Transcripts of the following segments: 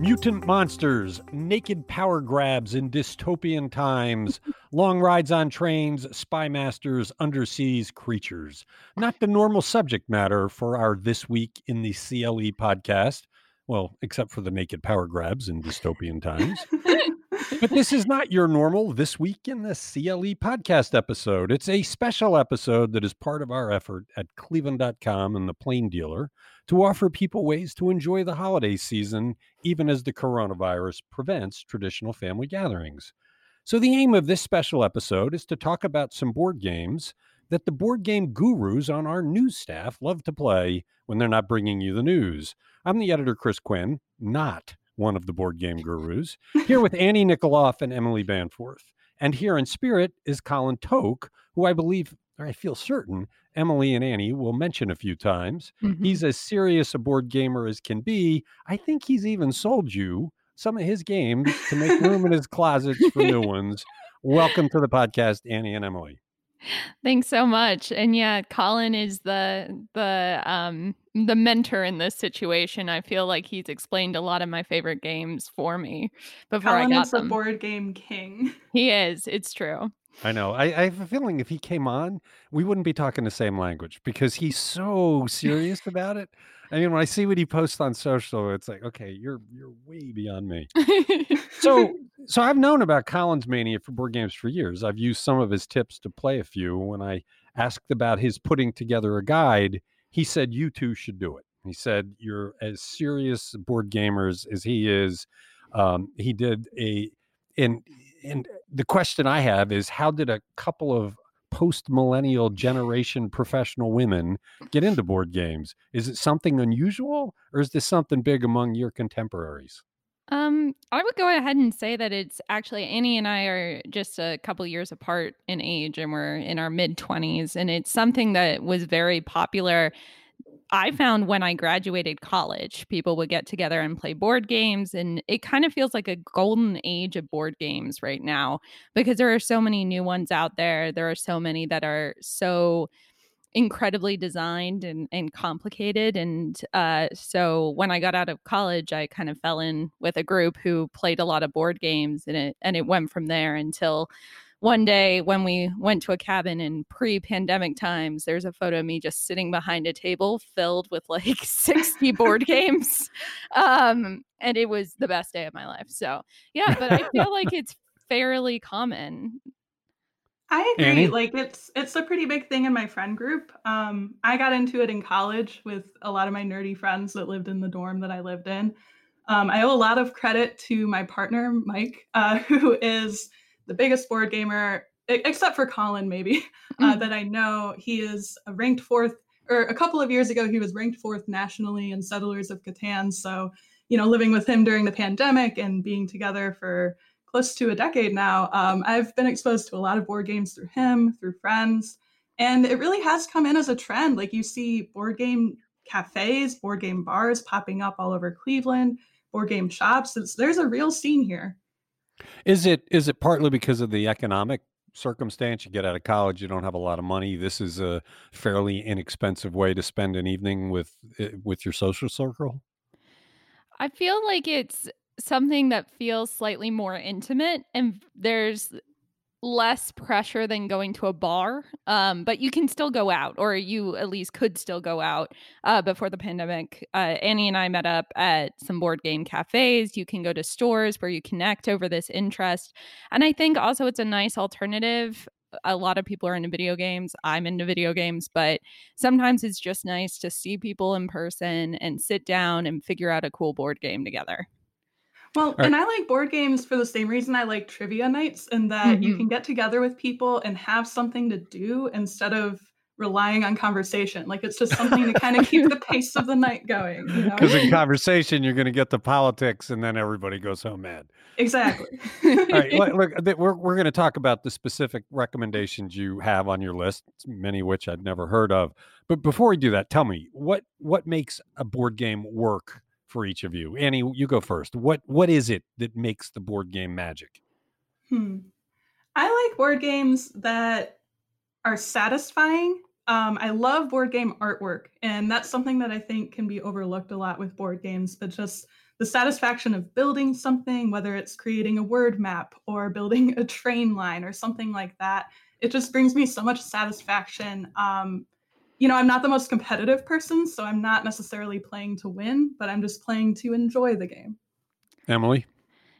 Mutant monsters, naked power grabs in dystopian times, long rides on trains, spy masters, underseas creatures. Not the normal subject matter for our This Week in the CLE podcast. Well, except for the naked power grabs in dystopian times. but this is not your normal This Week in the CLE podcast episode. It's a special episode that is part of our effort at cleveland.com and the Plain Dealer to offer people ways to enjoy the holiday season, even as the coronavirus prevents traditional family gatherings. So, the aim of this special episode is to talk about some board games that the board game gurus on our news staff love to play when they're not bringing you the news. I'm the editor, Chris Quinn, not one of the board game gurus, here with Annie Nickoloff and Emily Bamforth. And here in spirit is Colin Toke, who I believe, I feel certain, Emily and Annie will mention a few times. Mm-hmm. He's as serious a board gamer as can be. I think he's even sold you some of his games to make room in his closets for new ones. Welcome to the podcast, Annie and Emily. Thanks so much. And yeah, Colin is the the um the mentor in this situation. I feel like he's explained a lot of my favorite games for me before Colin I got is them. the board game king. He is. It's true. I know. I, I, have a feeling if he came on, we wouldn't be talking the same language because he's so serious about it. I mean, when I see what he posts on social, it's like, okay, you're you're way beyond me. so, so I've known about Colin's mania for board games for years. I've used some of his tips to play a few. When I asked about his putting together a guide, he said you two should do it. He said you're as serious board gamers as he is. Um, he did a and and the question I have is how did a couple of post millennial generation professional women get into board games? Is it something unusual or is this something big among your contemporaries? Um, I would go ahead and say that it's actually Annie and I are just a couple years apart in age and we're in our mid 20s and it's something that was very popular I found when I graduated college, people would get together and play board games. And it kind of feels like a golden age of board games right now because there are so many new ones out there. There are so many that are so incredibly designed and, and complicated. And uh, so when I got out of college, I kind of fell in with a group who played a lot of board games and it, and it went from there until one day when we went to a cabin in pre-pandemic times there's a photo of me just sitting behind a table filled with like 60 board games um and it was the best day of my life so yeah but i feel like it's fairly common I agree. Annie? Like it's it's a pretty big thing in my friend group. Um, I got into it in college with a lot of my nerdy friends that lived in the dorm that I lived in. Um, I owe a lot of credit to my partner Mike, uh, who is the biggest board gamer, except for Colin, maybe, uh, mm. that I know. He is ranked fourth, or a couple of years ago, he was ranked fourth nationally in Settlers of Catan. So, you know, living with him during the pandemic and being together for close to a decade now, um, I've been exposed to a lot of board games through him, through friends. And it really has come in as a trend. Like you see board game cafes, board game bars popping up all over Cleveland, board game shops. It's, there's a real scene here. Is it is it partly because of the economic circumstance? You get out of college, you don't have a lot of money. This is a fairly inexpensive way to spend an evening with eh, with your social circle. I feel like it's something that feels slightly more intimate and there's less pressure than going to a bar um, but you can still go out or you at least could still go out uh, before the pandemic. Uh, annie and i met up at some board game cafes. You can go to stores where you connect over this interest. And i think also it's a nice alternative. A lot of people are into video games. I'm into video games but sometimes it's just nice to see people in person and sit down and figure out a cool board game together well, and I like board games for the same reason I like trivia nights, in that mm-hmm. you can get together with people and have something to do instead of relying on conversation. Like it's just something to kind of keep the pace of the night going. Because you know? in conversation, you're going to get the politics, and then everybody goes home mad. Exactly. All right, look, look, we're we're going to talk about the specific recommendations you have on your list, many of which I'd never heard of. But before we do that, tell me what what makes a board game work for each of you. Annie, you go first. What what is it that makes the board game magic? Hmm. I like board games that are satisfying um, I love board game artwork, and that's something that I think can be overlooked a lot with board games. But just the satisfaction of building something, whether it's creating a word map or building a train line or something like that, it just brings me so much satisfaction. Um, you know, I'm not the most competitive person, so I'm not necessarily playing to win, but I'm just playing to enjoy the game. Emily?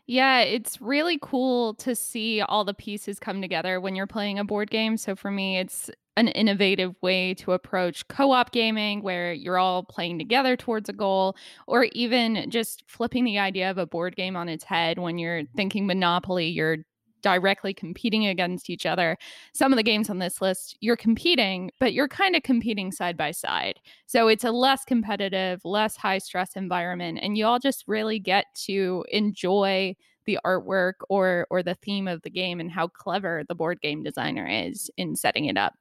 Yeah, it's really cool to see all the pieces come together when you're playing a board game. So for me, it's an innovative way to approach co op gaming where you're all playing together towards a goal, or even just flipping the idea of a board game on its head when you're thinking Monopoly, you're directly competing against each other. Some of the games on this list, you're competing, but you're kind of competing side by side. So it's a less competitive, less high stress environment, and you all just really get to enjoy the artwork or or the theme of the game and how clever the board game designer is in setting it up.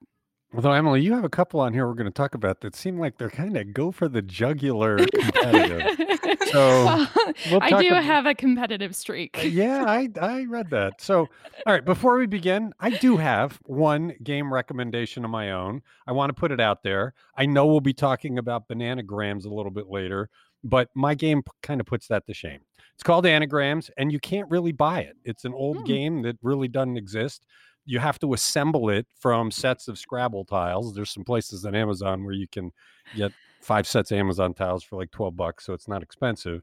Although Emily, you have a couple on here we're going to talk about that seem like they're kind of go for the jugular competitive. so we'll I do about, have a competitive streak. Uh, yeah, I I read that. So all right, before we begin, I do have one game recommendation of my own. I want to put it out there. I know we'll be talking about bananagrams a little bit later, but my game kind of puts that to shame. It's called Anagrams, and you can't really buy it. It's an old hmm. game that really doesn't exist you have to assemble it from sets of Scrabble tiles. There's some places on Amazon where you can get five sets of Amazon tiles for like 12 bucks, so it's not expensive.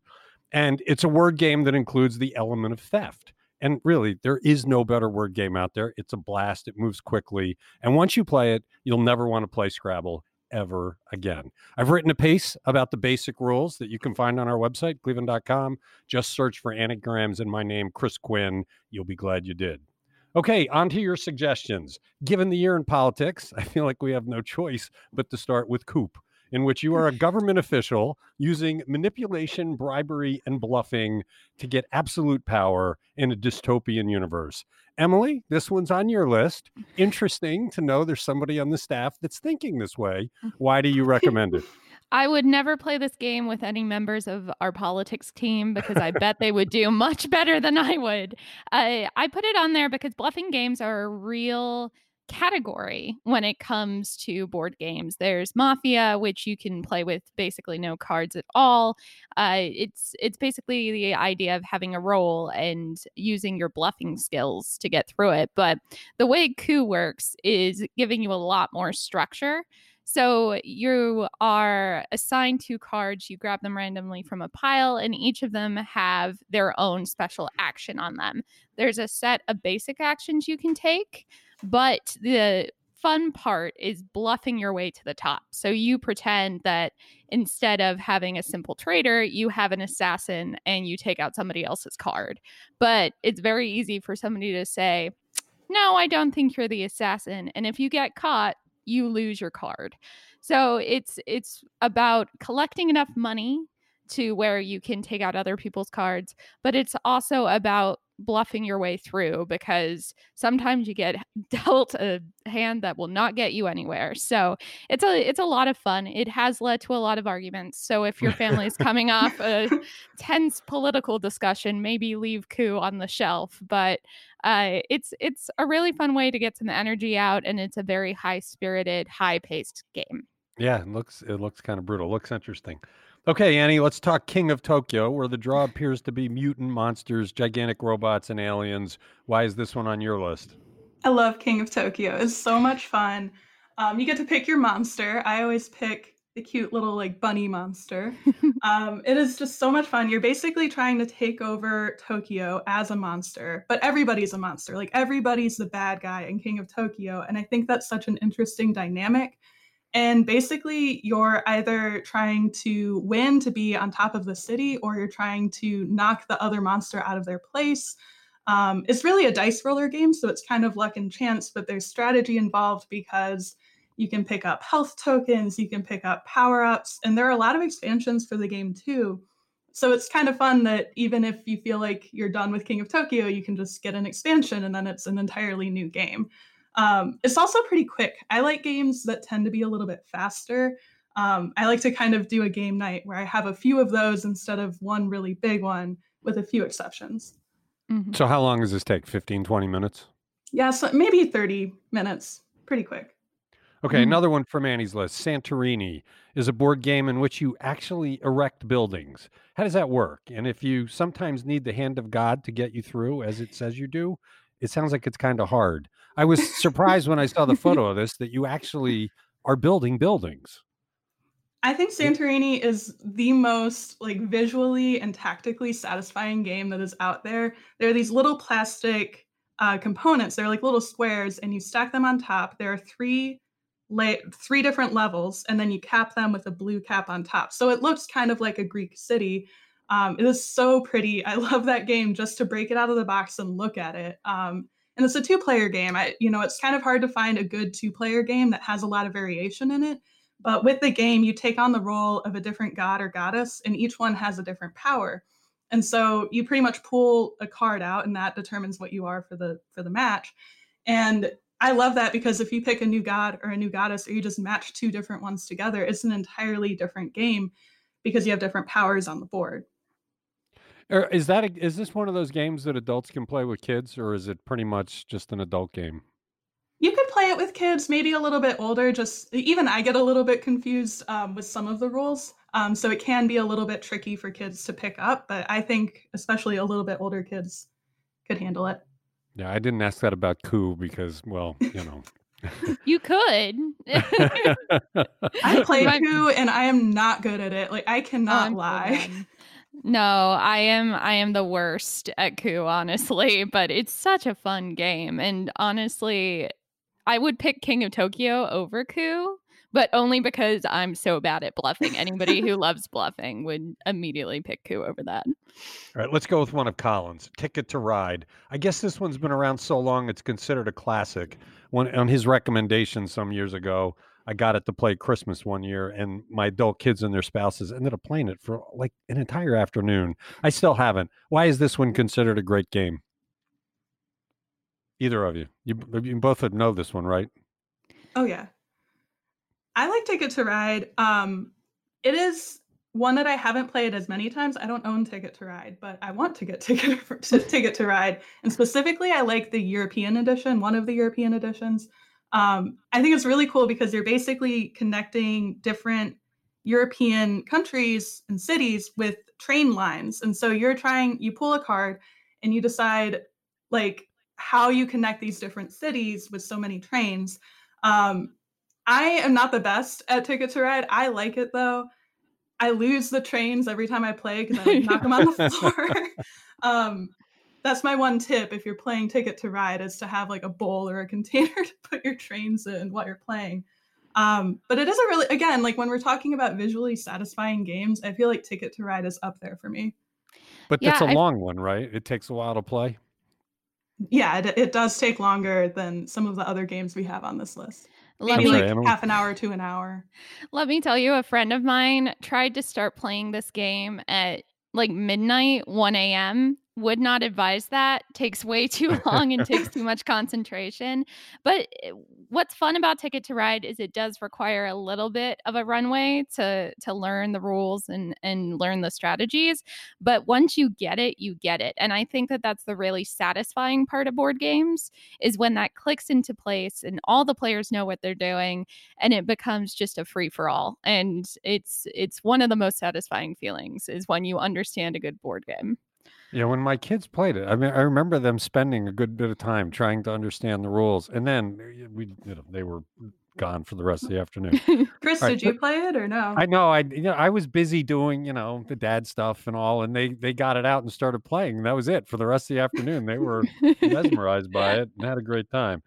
And it's a word game that includes the element of theft. And really, there is no better word game out there. It's a blast. It moves quickly. And once you play it, you'll never want to play Scrabble ever again. I've written a piece about the basic rules that you can find on our website, cleveland.com. Just search for anagrams in my name, Chris Quinn. You'll be glad you did. Okay, on to your suggestions. Given the year in politics, I feel like we have no choice but to start with Coup, in which you are a government official using manipulation, bribery, and bluffing to get absolute power in a dystopian universe. Emily, this one's on your list. Interesting to know there's somebody on the staff that's thinking this way. Why do you recommend it? I would never play this game with any members of our politics team because I bet they would do much better than I would. I I put it on there because bluffing games are a real category when it comes to board games. There's Mafia, which you can play with basically no cards at all. Uh, it's it's basically the idea of having a roll and using your bluffing skills to get through it. But the way Coup works is giving you a lot more structure. So you are assigned two cards, you grab them randomly from a pile, and each of them have their own special action on them. There's a set of basic actions you can take, but the fun part is bluffing your way to the top. So you pretend that instead of having a simple trader, you have an assassin and you take out somebody else's card. But it's very easy for somebody to say, no, I don't think you're the assassin. And if you get caught, you lose your card. So it's it's about collecting enough money to where you can take out other people's cards, but it's also about bluffing your way through because sometimes you get dealt a hand that will not get you anywhere. So it's a it's a lot of fun. It has led to a lot of arguments. So if your family is coming off a tense political discussion, maybe leave coup on the shelf. But uh, it's it's a really fun way to get some energy out, and it's a very high spirited, high paced game. Yeah, it looks it looks kind of brutal. Looks interesting. Okay, Annie, let's talk King of Tokyo, where the draw appears to be mutant monsters, gigantic robots, and aliens. Why is this one on your list? I love King of Tokyo. It's so much fun. Um, you get to pick your monster. I always pick the cute little like bunny monster. um, it is just so much fun. You're basically trying to take over Tokyo as a monster, but everybody's a monster. Like everybody's the bad guy in King of Tokyo. And I think that's such an interesting dynamic and basically, you're either trying to win to be on top of the city, or you're trying to knock the other monster out of their place. Um, it's really a dice roller game, so it's kind of luck and chance, but there's strategy involved because You can pick up health tokens, you can pick up power ups, and there are a lot of expansions for the game too. So it's kind of fun that even if you feel like you're done with King of Tokyo, you can just get an expansion and then it's an entirely new game. Um, it's also pretty quick. I like games that tend to be a little bit faster. Um, I like to kind of do a game night where I have a few of those instead of one really big one, with a few exceptions. Mm-hmm. So, how long does this take? 15, 20 minutes? Yeah, so maybe 30 minutes. Pretty quick. Okay, mm-hmm. another one from Annie's list Santorini is a board game in which you actually erect buildings. How does that work? And if you sometimes need the hand of God to get you through, as it says you do, it sounds like it's kind of hard. I was surprised when I saw the photo of this that you actually are building buildings. I think Santorini is the most like visually and tactically satisfying game that is out there. There are these little plastic uh, components. They're like little squares, and you stack them on top. There are three la- three different levels, and then you cap them with a blue cap on top. So it looks kind of like a Greek city. Um, it is so pretty. I love that game just to break it out of the box and look at it. Um, and it's a two-player game. I, you know, it's kind of hard to find a good two-player game that has a lot of variation in it. But with the game, you take on the role of a different god or goddess, and each one has a different power. And so you pretty much pull a card out, and that determines what you are for the for the match. And I love that because if you pick a new god or a new goddess, or you just match two different ones together, it's an entirely different game because you have different powers on the board. Er, is that a, is this one of those games that adults can play with kids, or is it pretty much just an adult game? You could play it with kids, maybe a little bit older. Just even I get a little bit confused um, with some of the rules, um, so it can be a little bit tricky for kids to pick up. But I think especially a little bit older kids could handle it. Yeah, I didn't ask that about Coup because, well, you know. you could. I played Coup and I am not good at it. Like I cannot oh, lie. No, I am I am the worst at Coup, honestly, but it's such a fun game. And honestly, I would pick King of Tokyo over Coup but only because I'm so bad at bluffing. Anybody who loves bluffing would immediately pick coup over that. All right, let's go with one of Collins. Ticket to Ride. I guess this one's been around so long it's considered a classic. One on his recommendation some years ago, I got it to play Christmas one year, and my adult kids and their spouses ended up playing it for like an entire afternoon. I still haven't. Why is this one considered a great game? Either of you, you, you both would know this one, right? Oh yeah. I like Ticket to Ride. Um, it is one that I haven't played as many times. I don't own Ticket to Ride, but I want to get Ticket to, Ticket to Ride. And specifically, I like the European edition, one of the European editions. Um, I think it's really cool because you're basically connecting different European countries and cities with train lines. And so you're trying, you pull a card and you decide like how you connect these different cities with so many trains. Um, I am not the best at Ticket to Ride. I like it though. I lose the trains every time I play because I knock them on the floor. um, that's my one tip if you're playing Ticket to Ride is to have like a bowl or a container to put your trains in while you're playing. Um, but it is a really again like when we're talking about visually satisfying games, I feel like Ticket to Ride is up there for me. But yeah, that's a I... long one, right? It takes a while to play. Yeah, it, it does take longer than some of the other games we have on this list. Maybe sorry, like half an hour to an hour. Let me tell you, a friend of mine tried to start playing this game at like midnight, 1 a.m would not advise that takes way too long and takes too much concentration. But eh, what's fun about ticket to ride is it does require a little bit of a runway to to learn the rules and and learn the strategies but once you get it you get it. And i think that that's the really satisfying part of board games is when that clicks into place and all the players know what they're doing and it becomes just a free for all and it's it's one of the most satisfying feelings is when you understand a good board game yeah, when my kids played it, I mean, I remember them spending a good bit of time trying to understand the rules, and then uh, we, you know, they were gone for the rest of the afternoon. Chris, right, did you play it or no? I know, I, you know, I was busy doing, you know, the dad stuff and all, and they they got it out and started playing. And that was it for the rest of the afternoon. They were mesmerized by it and had a great time.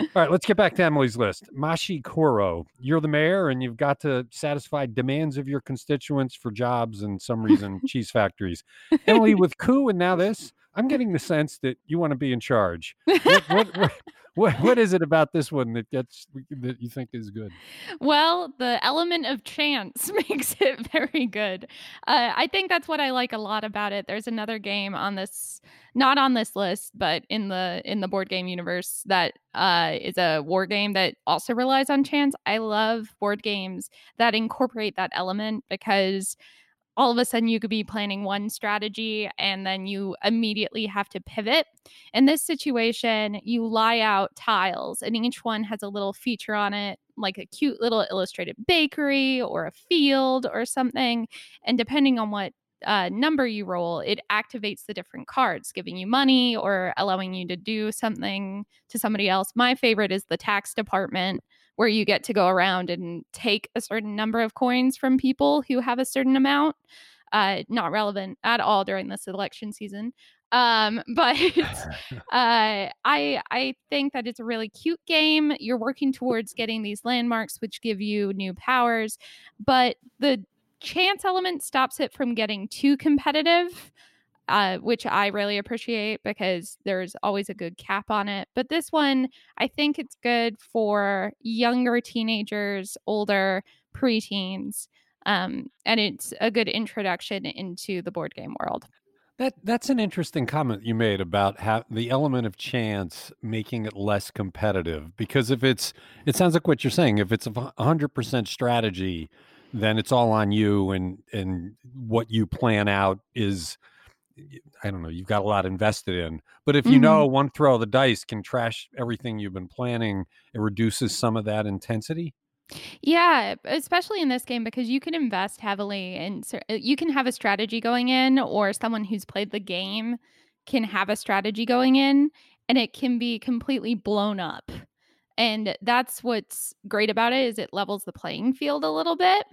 All right, let's get back to Emily's list. Machi Koro, you're the mayor and you've got to satisfy demands of your constituents for jobs and some reason cheese factories. Emily, with coup and now this, I'm getting the sense that you want to be in charge. What, what, what, what what is it about this one that gets that you think is good? Well, the element of chance makes it very good. Uh, I think that's what I like a lot about it. There's another game on this, not on this list, but in the in the board game universe that uh, is a war game that also relies on chance. I love board games that incorporate that element because all of a sudden you could be planning one strategy and then you immediately have to pivot. In this situation, you lie out tiles and each one has a little feature on it, like a cute little illustrated bakery or a field or something. And depending on what uh, number you roll, it activates the different cards, giving you money or allowing you to do something to somebody else. My favorite is the tax department where you get to go around and take a certain number of coins from people who have a certain amount. Uh, not relevant at all during this election season. Um, but uh, I I think that it's a really cute game. You're working towards getting these landmarks, which give you new powers, but the chance element stops it from getting too competitive uh, which I really appreciate because there's always a good cap on it. But this one, I think it's good for younger teenagers, older preteens, um, and it's a good introduction into the board game world. That that's an interesting comment you made about how the element of chance making it less competitive. Because if it's, it sounds like what you're saying. If it's a hundred percent strategy, then it's all on you, and and what you plan out is I don't know, you've got a lot invested in. But if you mm-hmm. know one throw of the dice can trash everything you've been planning, it reduces some of that intensity. Yeah, especially in this game because you can invest heavily and uh, you can have a strategy going in, or someone who's played the game can have a strategy going in, and it can be completely blown up. And that's what's great about it is it levels the playing field a little bit.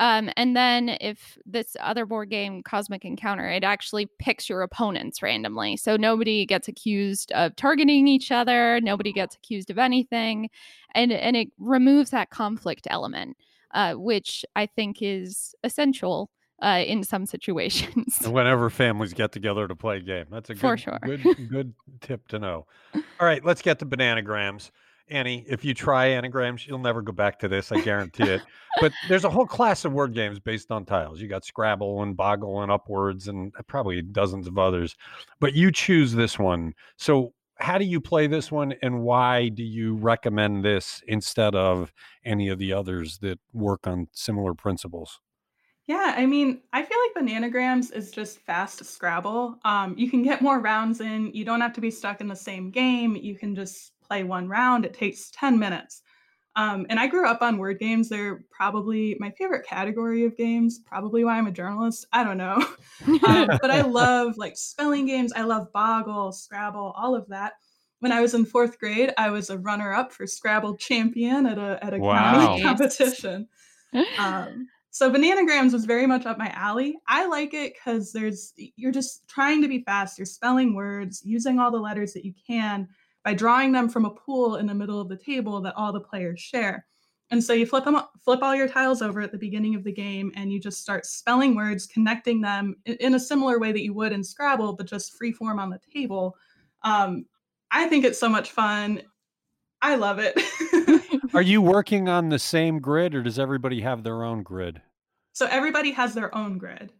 Um, and then if this other board game, Cosmic Encounter, it actually picks your opponents randomly. So nobody gets accused of targeting each other, nobody gets accused of anything. And, and it removes that conflict element, uh, which I think is essential uh, in some situations. Whenever families get together to play a game, that's a good, For sure. good, good tip to know. All right, let's get to bananagrams. Annie, if you try anagrams, you'll never go back to this. I guarantee it. But there's a whole class of word games based on tiles. You got Scrabble and Boggle and Upwords and probably dozens of others. But you choose this one. So, how do you play this one and why do you recommend this instead of any of the others that work on similar principles? Yeah, I mean, I feel like Bananagrams is just fast Scrabble. Um, you can get more rounds in. You don't have to be stuck in the same game. You can just play one round. It takes 10 minutes. Um, and I grew up on word games. They're probably my favorite category of games, probably why I'm a journalist. I don't know. um, but I love like spelling games. I love Boggle, Scrabble, all of that. When I was in fourth grade, I was a runner up for Scrabble champion at a, at a wow. county competition. Um, so Bananagrams was very much up my alley. I like it because there's you're just trying to be fast. You're spelling words, using all the letters that you can, by drawing them from a pool in the middle of the table that all the players share. And so you flip them flip all your tiles over at the beginning of the game and you just start spelling words, connecting them in a similar way that you would in Scrabble, but just free form on the table. Um, I think it's so much fun. I love it. Are you working on the same grid or does everybody have their own grid? So everybody has their own grid.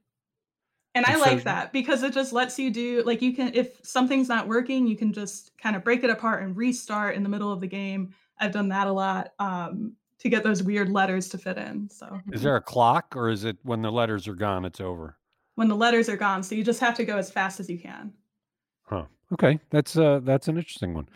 And I like that because it just lets you do like you can if something's not working, you can just kind of break it apart and restart in the middle of the game. I've done that a lot um, to get those weird letters to fit in. So is there a clock or is it when the letters are gone, it's over? When the letters are gone, so you just have to go as fast as you can. Huh. Okay, that's uh that's an interesting one.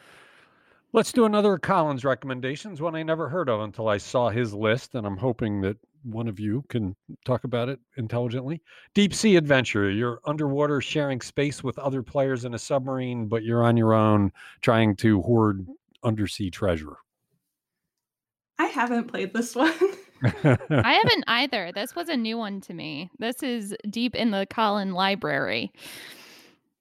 Let's do another Collins recommendations, one I never heard of until I saw his list, and I'm hoping that one of you can talk about it intelligently. Deep sea adventure. You're underwater sharing space with other players in a submarine, but you're on your own trying to hoard undersea treasure. I haven't played this one. I haven't either. This was a new one to me. This is deep in the Colin library.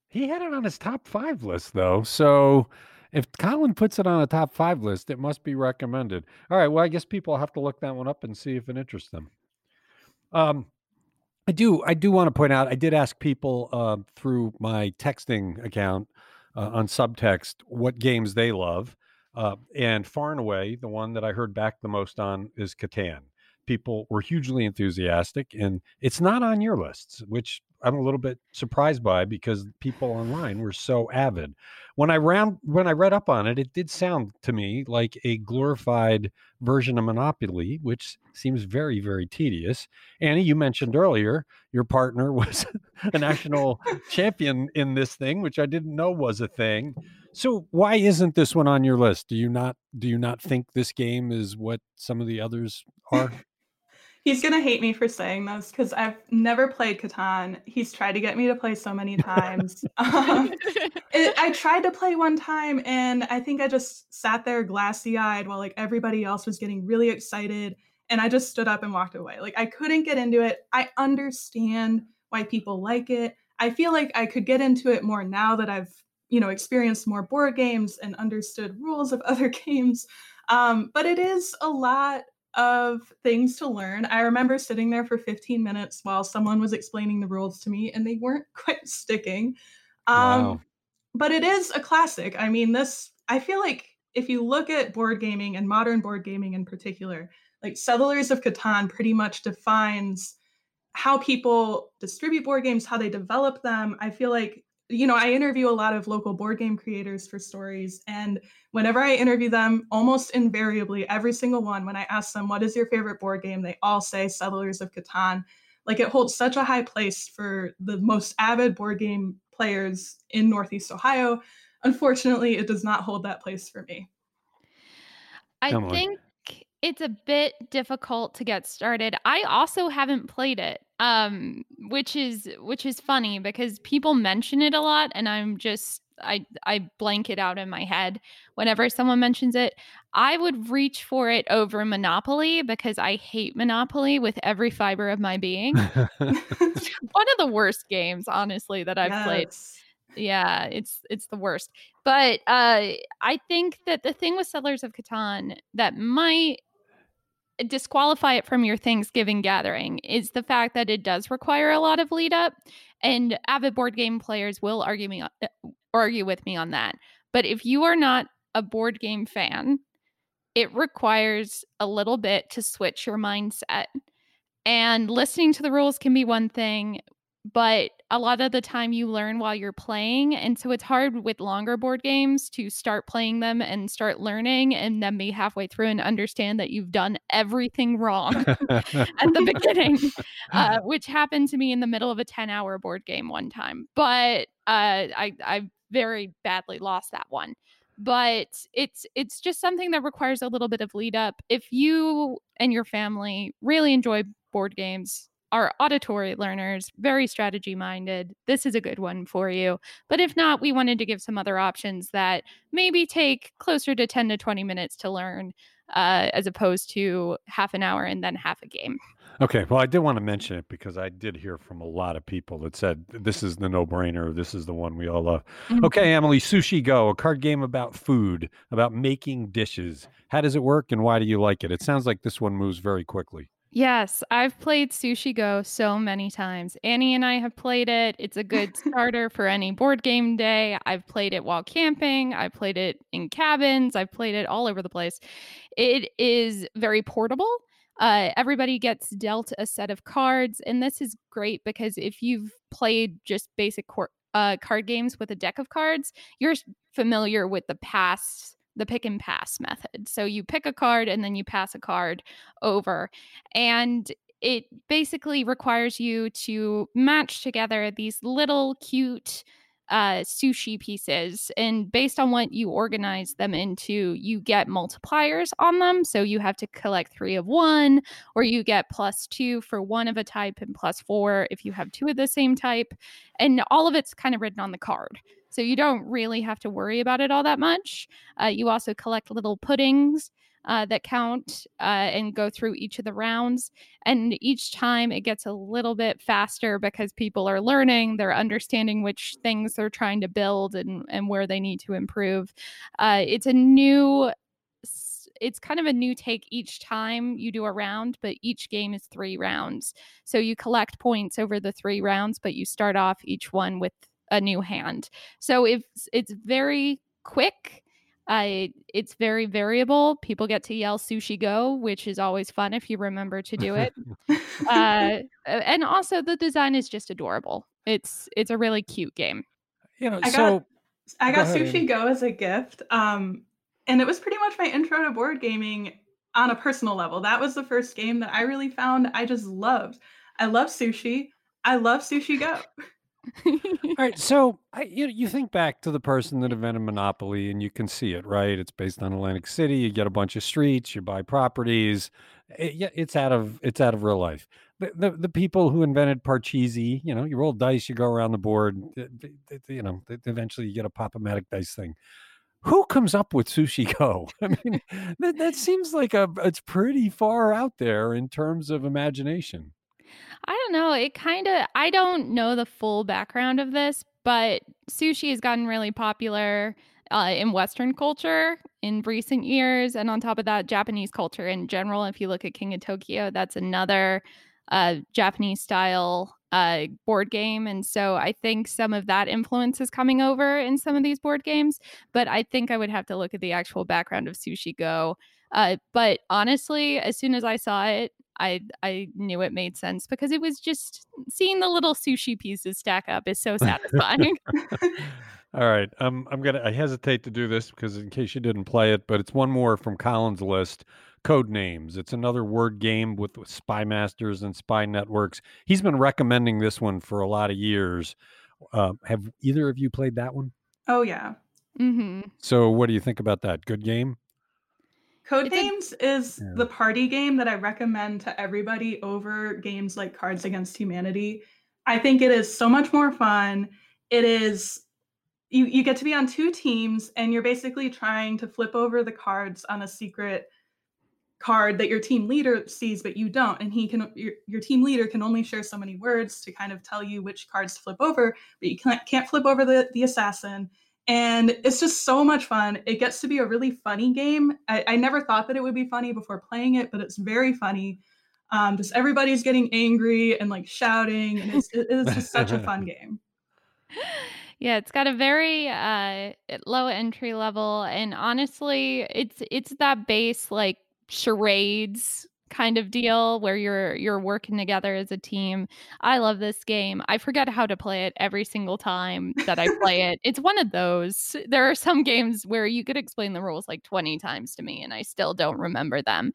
He had it on his top five list, though. So if Colin puts it on a top five list, it must be recommended. All right. Well, I guess people have to look that one up and see if it interests them. Um, I do. I do want to point out. I did ask people uh, through my texting account uh, on subtext what games they love. Uh, and far and away, the one that I heard back the most on is Catan. People were hugely enthusiastic, and it's not on your lists, which I'm a little bit surprised by because people online were so avid. When I ran when I read up on it, it did sound to me like a glorified version of Monopoly, which seems very very tedious. Annie, you mentioned earlier your partner was a national champion in this thing, which I didn't know was a thing. So why isn't this one on your list? Do you not do you not think this game is what some of the others are? He's gonna hate me for saying this because I've never played Catan. He's tried to get me to play so many times. um, it, I tried to play one time, and I think I just sat there glassy eyed while like everybody else was getting really excited, and I just stood up and walked away. Like I couldn't get into it. I understand why people like it. I feel like I could get into it more now that I've you know experienced more board games and understood rules of other games. Um, but it is a lot of things to learn. I remember sitting there for 15 minutes while someone was explaining the rules to me, and they weren't quite sticking. Um, wow. But it is a classic. I mean, this, I feel like if you look at board gaming and modern board gaming in particular, like Settlers of Catan pretty much defines how people distribute board games, how they develop them. I feel like you know, I interview a lot of local board game creators for stories. And whenever I interview them, almost invariably, every single one, when I ask them, what is your favorite board game? They all say Settlers of Catan. Like it holds such a high place for the most avid board game players in Northeast Ohio. Unfortunately, it does not hold that place for me. I think it's a bit difficult to get started. I also haven't played it um which is which is funny because people mention it a lot and i'm just i i blank it out in my head whenever someone mentions it. I would reach for it over monopoly because i hate monopoly with every fiber of my being. One of the worst games honestly that i've yes. played yeah it's it's the worst. But uh i think that the thing with settlers of catan that might disqualify it from your Thanksgiving gathering is the fact that it does require a lot of lead up, and avid board game players will argue me uh, argue with me on that. But if you are not a board game fan, it requires a little bit to switch your mindset. And listening to the rules can be one thing, but a lot of the time you learn while you're playing and so it's hard with longer board games to start playing them and start learning and then be halfway through and understand that you've done everything wrong at the beginning uh, which happened to me in the middle of a 10 hour board game one time but uh, I, I very badly lost that one. But it's it's just something that requires a little bit of lead up. If you and your family really enjoy board games are auditory learners, very strategy minded. This is a good one for you. But if not, we wanted to give some other options that maybe take closer to 10 to 20 minutes to learn uh, as opposed to half an hour and then half a game. Okay. Well, I did want to mention it because I did hear from a lot of people that said this is the no brainer. This is the one we all love. Mm-hmm. Okay, Emily, Sushi Go, a card game about food, about making dishes. How does it work and why do you like it? It sounds like this one moves very quickly. Yes, I've played Sushi Go so many times. Annie and I have played it. It's a good starter for any board game day. I've played it while camping. I've played it in cabins. I've played it all over the place. It is very portable. Uh, everybody gets dealt a set of cards, and this is great because if you've played just basic cor- uh, card games with a deck of cards, you're familiar with the past the pick and pass method. So you pick a card and then you pass a card over. And it basically requires you to match together these little cute uh, sushi pieces. And based on what you organize them into, you get multipliers on them. So you have to collect three of one, or you get plus two for one of a type and plus four if you have two of the same type. And all of it's kind of written on the card. So you don't really have to worry about it all that much. Uh, you also collect little puddings. Uh, that count uh, and go through each of the rounds. And each time it gets a little bit faster because people are learning, they're understanding which things they're trying to build and, and where they need to improve. Uh, it's a new it's kind of a new take each time you do a round, but each game is three rounds. So you collect points over the three rounds, but you start off each one with a new hand. So if it's very quick, Uh, it's very variable. People get to yell sushi go, which is always fun if you remember to do it. uh, and also the design is just adorable. It's it's a really cute game. You know, I so got, I got go Sushi Amy. Go as a gift. Um, and it was pretty much my intro to board gaming on a personal level. That was the first game that I really found I just loved. I love sushi. I love Sushi Go. All right, so I, you you think back to the person that invented Monopoly, and you can see it, right? It's based on Atlantic City. You get a bunch of streets, you buy properties. It, yeah, it's out of it's out of real life. The, the the people who invented Parcheesi, you know, you roll dice, you go around the board. You know, eventually you get a pop-o-matic dice thing. Who comes up with Sushi Go? I mean, that, that seems like a it's pretty far out there in terms of imagination. I don't know. It kind of, I don't know the full background of this, but sushi has gotten really popular uh, in Western culture in recent years. And on top of that, Japanese culture in general. If you look at King of Tokyo, that's another uh, Japanese style uh, board game. And so I think some of that influence is coming over in some of these board games. But I think I would have to look at the actual background of Sushi Go. Uh, but honestly, as soon as I saw it, I I knew it made sense because it was just seeing the little sushi pieces stack up is so satisfying. All right. Um, I'm gonna. I hesitate to do this because in case you didn't play it, but it's one more from Colin's list. Code names. It's another word game with, with spy masters and spy networks. He's been recommending this one for a lot of years. Uh, have either of you played that one? Oh yeah. hmm So, what do you think about that? Good game. Code It's a- Names is Yeah. the party game that I recommend to everybody over games like Cards Against Humanity. I think it is so much more fun. It is you you get to be on two teams and you're basically trying to flip over the cards on a secret card that your team leader sees but you don't and he can your, your team leader can only share so many words to kind of tell you which cards to flip over but you can't, can't flip over the, the assassin and it's just so much fun. It gets to be a really funny game. I, I never thought that it would be funny before playing it, but it's very funny. Um, just everybody's getting angry and like shouting, and it's, it is just such a fun game. Yeah, it's got a very uh low entry level and honestly, it's it's that base like charades kind of deal where you're you're working together as a team. I love this game. I forget how to play it every single time that I play it. It's one of those. There are some games where you could explain the rules like 20 times to me and I still don't remember them.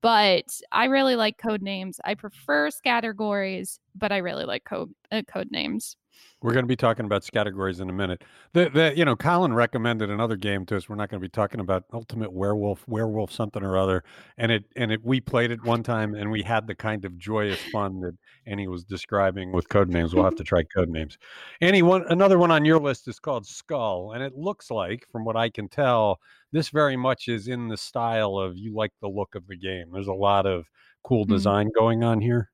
But I really like code names. I prefer categories, but I really like code uh, code names. We're going to be talking about categories in a minute. The, the, you know, Colin recommended another game to us. We're not going to be talking about Ultimate Werewolf, Werewolf something or other. And it, and it, we played it one time, and we had the kind of joyous fun that Annie was describing with code names. We'll have to try code names. Annie, one another one on your list is called Skull, and it looks like, from what I can tell, this very much is in the style of you like the look of the game. There's a lot of cool Hmm. design going on here.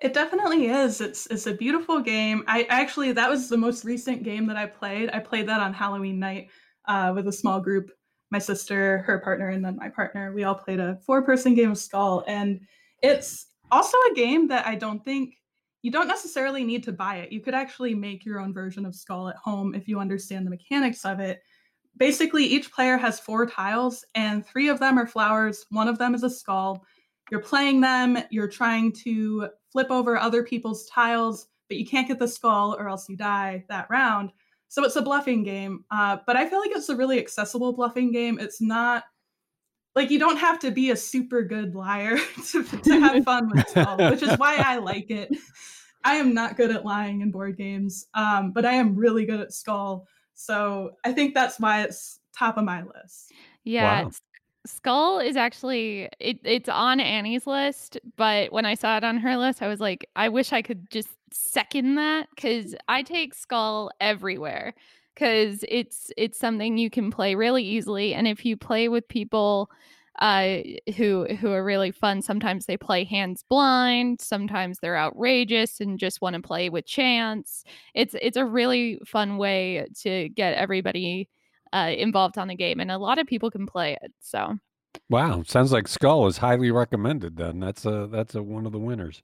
It definitely is. It's it's a beautiful game. I actually that was the most recent game that I played. I played that on Halloween night uh, with a small group. My sister, her partner, and then my partner. We all played a four-person game of Skull, and it's also a game that I don't think you don't necessarily need to buy it. You could actually make your own version of Skull at home if you understand the mechanics of it. Basically, each player has four tiles, and three of them are flowers. One of them is a skull you're playing them, you're trying to flip over other people's tiles, but you can't get the skull or else you die that round. So it's a bluffing game. Uh, but I feel like it's a really accessible bluffing game. It's not like you don't have to be a super good liar to, to have fun with skull, which is why I like it. I am not good at lying in board games, um, but I am really good at skull. So I think that's why it's top of my list. Yeah, Wow. S- Skull is actually it, it's on Annie's list, but when I saw it on her list, I was like, I wish I could just second that because I take Skull everywhere because it's it's something you can play really easily, and if you play with people uh who who are really fun sometimes they play hands blind sometimes they're outrageous and just want to play with chance it's it's a really fun way to get everybody uh, involved on the game, and a lot of people can play it. So Wow, sounds like Skull is highly recommended. Then that's a that's a one of the winners.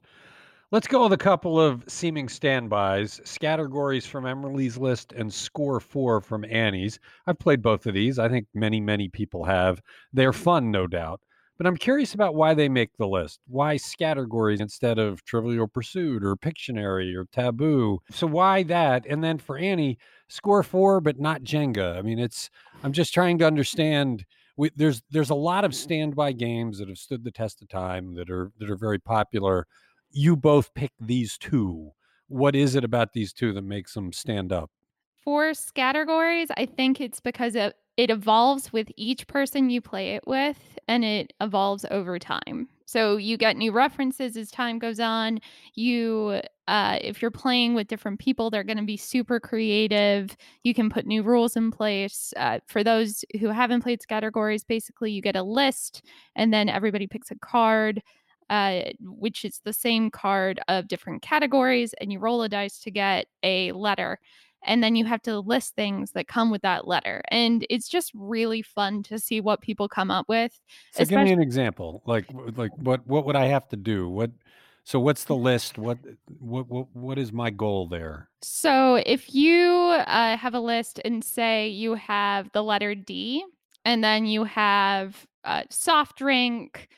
Let's go with a couple of seeming standbys. Scattergories from Emily's list and Score 4 from Annie's. I've played both of these. I think many, many people have. They're fun, no doubt. But I'm curious about why they make the list. Why Scattergories instead of Trivial Pursuit or Pictionary or Taboo? So why that? And then for Annie, Score 4, but not Jenga. I mean, it's, I'm just trying to understand. We, there's there's a lot of standby games that have stood the test of time that are that are very popular you both pick these two. What is it about these two that makes them stand up? For Scattergories, I think it's because it, it evolves with each person you play it with and it evolves over time. So you get new references as time goes on. You uh, if you're playing with different people, they're going to be super creative. You can put new rules in place. Uh, for those who haven't played Scattergories, basically you get a list and then everybody picks a card uh, which is the same card of different categories, and you roll a dice to get a letter. And then you have to list things that come with that letter. And it's just really fun to see what people come up with. So give me an example. Like like what what would I have to do? What so what's the list? What what what, what is my goal there? So if you uh, have a list and say you have the letter D, and then you have a soft drink,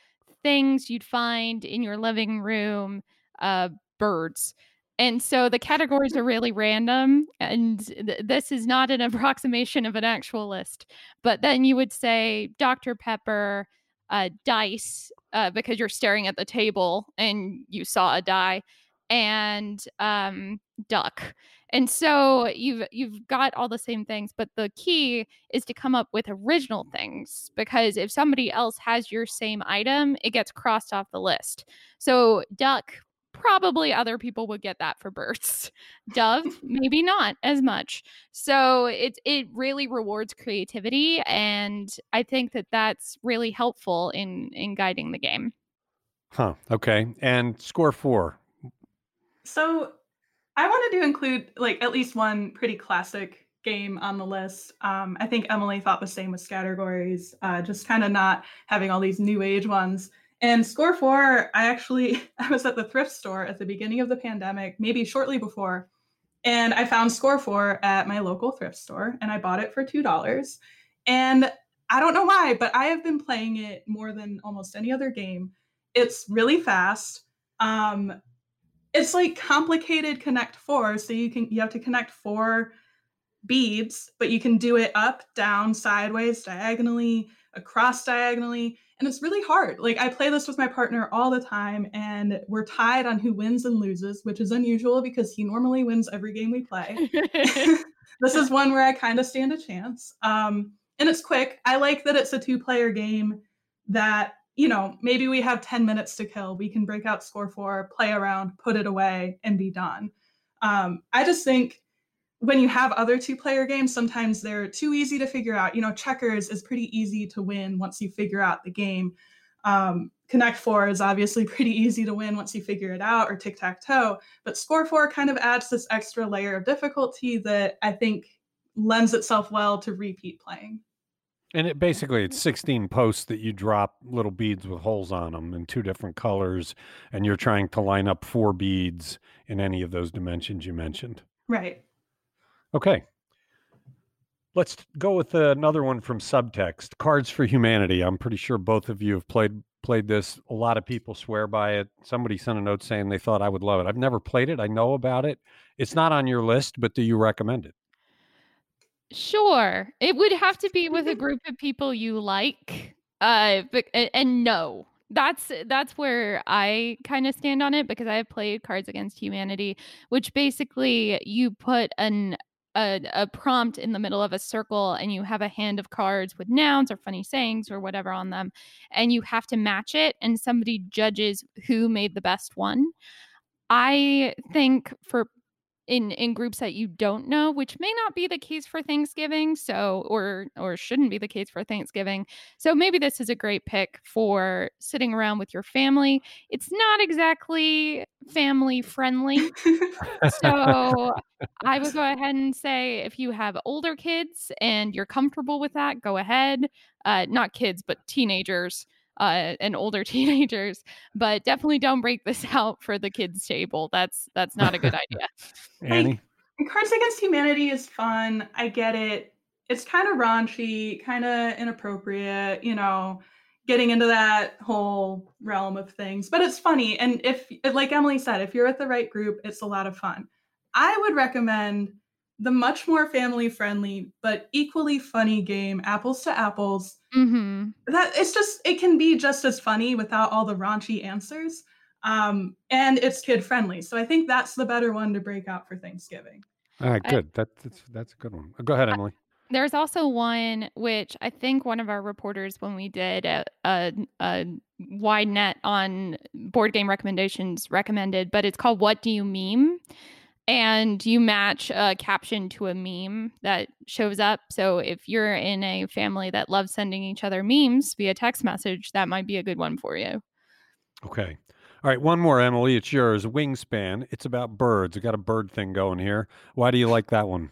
things you'd find in your living room, uh, birds. And so the categories are really random. And th- this is not an approximation of an actual list. But then you would say Dr. Pepper, uh, dice, uh, because you're staring at the table and you saw a die, and um, duck. And so you've you've got all the same things, but the key is to come up with original things because if somebody else has your same item, it gets crossed off the list. So duck probably other people would get that for birds. Dove, maybe not as much. So it it really rewards creativity, and I think that that's really helpful in in guiding the game. Huh. Okay. And score four. So I wanted to include like at least one pretty classic game on the list. Um, I think Emily thought the same with Scattergories, uh, just kind of not having all these new age ones. And Score 4, I actually I was at the thrift store at the beginning of the pandemic, maybe shortly before, and I found Score 4 at my local thrift store and I bought it for $2. And I don't know why, but I have been playing it more than almost any other game. It's really fast. Um, it's like complicated connect four so you can you have to connect four beads but you can do it up down sideways diagonally across diagonally and it's really hard like i play this with my partner all the time and we're tied on who wins and loses which is unusual because he normally wins every game we play this is one where i kind of stand a chance um, and it's quick i like that it's a two player game that you know, maybe we have 10 minutes to kill. We can break out score four, play around, put it away, and be done. Um, I just think when you have other two player games, sometimes they're too easy to figure out. You know, checkers is pretty easy to win once you figure out the game. Um, Connect Four is obviously pretty easy to win once you figure it out, or tic tac toe. But Score Four kind of adds this extra layer of difficulty that I think lends itself well to repeat playing. And it basically it's 16 posts that you drop little beads with holes on them in two different colors and you're trying to line up four beads in any of those dimensions you mentioned. Right. Okay. Let's go with another one from Subtext, Cards for Humanity. I'm pretty sure both of you have played played this. A lot of people swear by it. Somebody sent a note saying they thought I would love it. I've never played it. I know about it. It's not on your list, but do you recommend it? Sure. It would have to be with a group of people you like. Uh but and no. That's that's where I kind of stand on it because I have played Cards Against Humanity, which basically you put an a, a, prompt in the middle of a circle and you have a hand of cards with nouns or funny sayings or whatever on them and you have to match it and somebody judges who made the best one. I think for in in groups that you don't know which may not be the case for thanksgiving so or or shouldn't be the case for thanksgiving. So maybe this is a great pick for sitting around with your family. It's not exactly family friendly. So i would go ahead and say if you have older kids and you're comfortable with that go ahead. Uh, not kids but teenagers uh, and older teenagers. But definitely don't break this out for the kids' table. That's that's not a good idea. Annie, like, Cards Against Humanity is fun. I get it. It's kind of raunchy, kind of inappropriate. You know, getting into that whole realm of things, but it's funny. And if, like Emily said, if you're with the right group, it's a lot of fun. I would recommend the much more family friendly but equally funny game apples to apples. Mm-hmm. that it's just it can be just as funny without all the raunchy answers um, and it's kid friendly so i think that's the better one to break out for thanksgiving. All right good. That, that's that's a good one. Go ahead emily. There's also one which i think one of our reporters when we did a, a, a wide net on board game recommendations recommended but it's called what do you meme and you match a caption to a meme that shows up. So if you're in a family that loves sending each other memes via text message, that might be a good one for you. Okay. All right, one more, Emily. It's yours. Wingspan. It's about birds. We got a bird thing going here. Why do you like that one?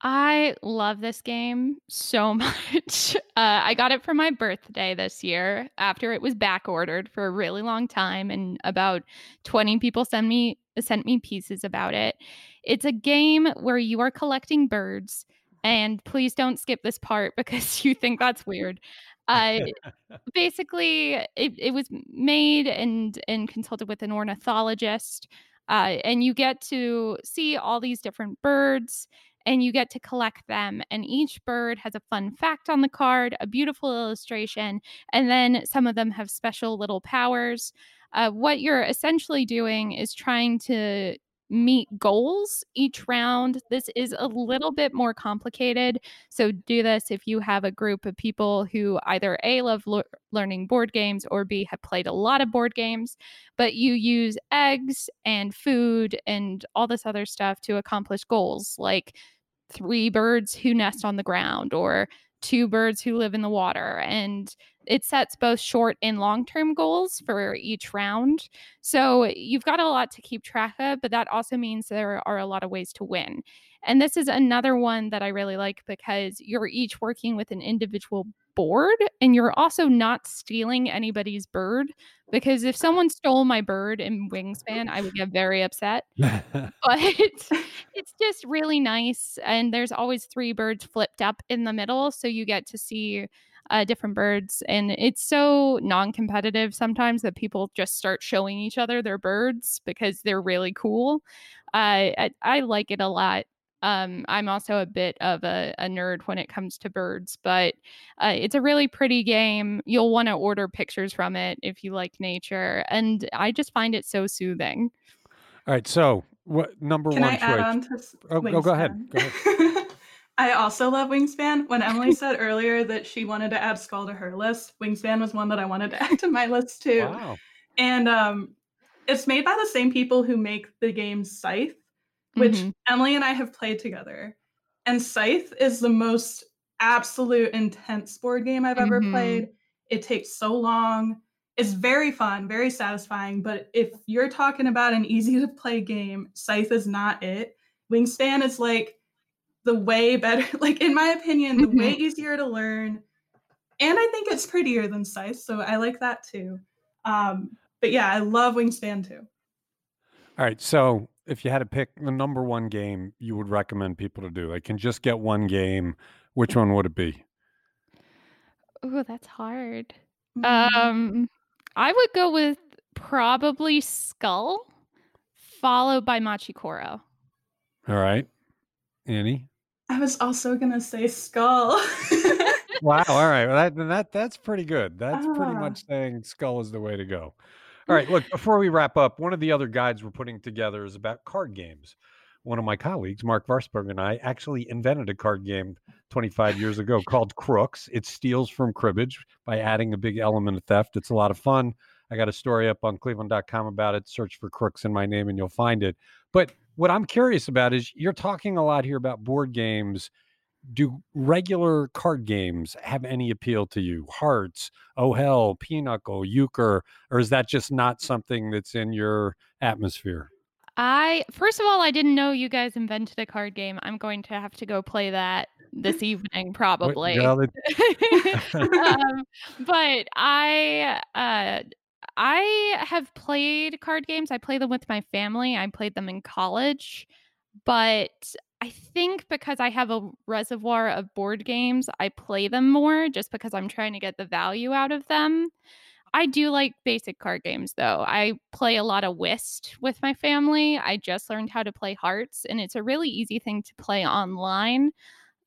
I love this game so much. Uh, I got it for my birthday this year after it was back ordered for a really long time, and about 20 people sent me sent me pieces about it. It's a game where you are collecting birds, and please don't skip this part because you think that's weird. Uh, basically, it, it was made and and consulted with an ornithologist, uh, and you get to see all these different birds and you get to collect them. And each bird has a fun fact on the card, a beautiful illustration, and then some of them have special little powers. Uh, what you're essentially doing is trying to meet goals each round. This is a little bit more complicated. So, do this if you have a group of people who either A, love lo- learning board games, or B, have played a lot of board games, but you use eggs and food and all this other stuff to accomplish goals like three birds who nest on the ground or two birds who live in the water. And it sets both short and long term goals for each round. So you've got a lot to keep track of, but that also means there are a lot of ways to win. And this is another one that I really like because you're each working with an individual board and you're also not stealing anybody's bird because if someone stole my bird in wingspan i would get very upset but it's just really nice and there's always three birds flipped up in the middle so you get to see uh, different birds. And it's so non competitive sometimes that people just start showing each other their birds because they're really cool. Uh, I, I like it a lot. Um, I'm also a bit of a, a, nerd when it comes to birds, but uh, it's a really pretty game. You'll want to order pictures from it if you like nature. And I just find it so soothing. All right. So, what number Can one I choice? Add on to oh, oh, go ahead. Go ahead. I also love Wingspan. When Emily said earlier that she wanted to add Skull to her list, Wingspan was one that I wanted to add to my list too. Wow. And um, it's made by the same people who make the game Scythe, which mm-hmm. Emily and I have played together. And Scythe is the most absolute intense board game I've ever mm-hmm. played. It takes so long. It's very fun, very satisfying. But if you're talking about an easy to play game, Scythe is not it. Wingspan is like the way better, like in my opinion, the mm-hmm. way easier to learn. And I think it's prettier than Scythe, so I like that too. Um, but yeah, I love Wingspan too. All right, so if you had to pick the number one game you would recommend people to do, they can just get one game. Which one would it be? Oh, that's hard. Mm-hmm. Um, I would go with probably Skull, followed by Machi Koro. All right, Annie. I was also gonna say skull. wow. All right. Well, that that that's pretty good. That's pretty ah. much saying skull is the way to go. All right. Look, before we wrap up, one of the other guides we're putting together is about card games. One of my colleagues, Mark Varsberg, and I actually invented a card game 25 years ago called Crooks. It steals from cribbage by adding a big element of theft. It's a lot of fun. I got a story up on cleveland.com about it. Search for Crooks in my name and you'll find it. But what I'm curious about is you're talking a lot here about board games. Do regular card games have any appeal to you? Hearts, Oh Hell, Pinochle, Euchre, or is that just not something that's in your atmosphere? I first of all, I didn't know you guys invented a card game. I'm going to have to go play that this evening, probably. um, but I uh, I have played card games. I play them with my family. I played them in college, but I think because I have a reservoir of board games, I play them more just because I'm trying to get the value out of them. I do like basic card games though. I play a lot of whist with my family. I just learned how to play hearts, and it's a really easy thing to play online,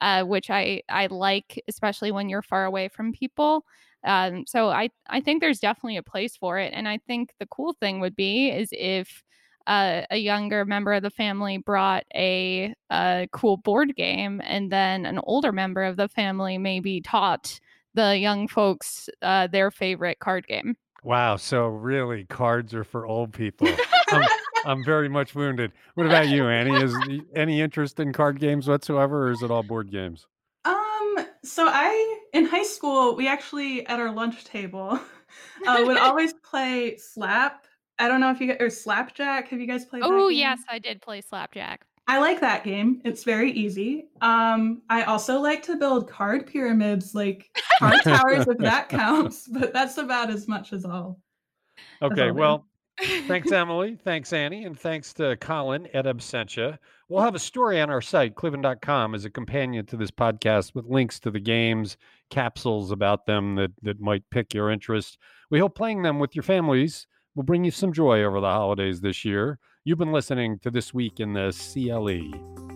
uh, which I I like, especially when you're far away from people. Um, so I I think there's definitely a place for it, and I think the cool thing would be is if uh, a younger member of the family brought a, a cool board game, and then an older member of the family maybe taught the young folks uh, their favorite card game. Wow. So really, cards are for old people. I'm, I'm, very much wounded. What about you, Annie? Is any interest in card games whatsoever, or is it all board games? Um. So I, in high school, we actually at our lunch table uh, would always play Slap. I don't know if you get or Slapjack. Have you guys played? Oh yes, I did play Slapjack. I like that game. It's very easy. Um, I also like to build card pyramids, like card towers, if that counts. But that's about as much as all. Okay, well, thanks, Emily. Thanks, Annie. And thanks to Colin at Absentia. We'll have a story on our site, cleveland.com, as a companion to this podcast with links to the games, capsules about them that, that might pick your interest. We hope playing them with your families will bring you some joy over the holidays this year. You've been listening to This Week in the CLE.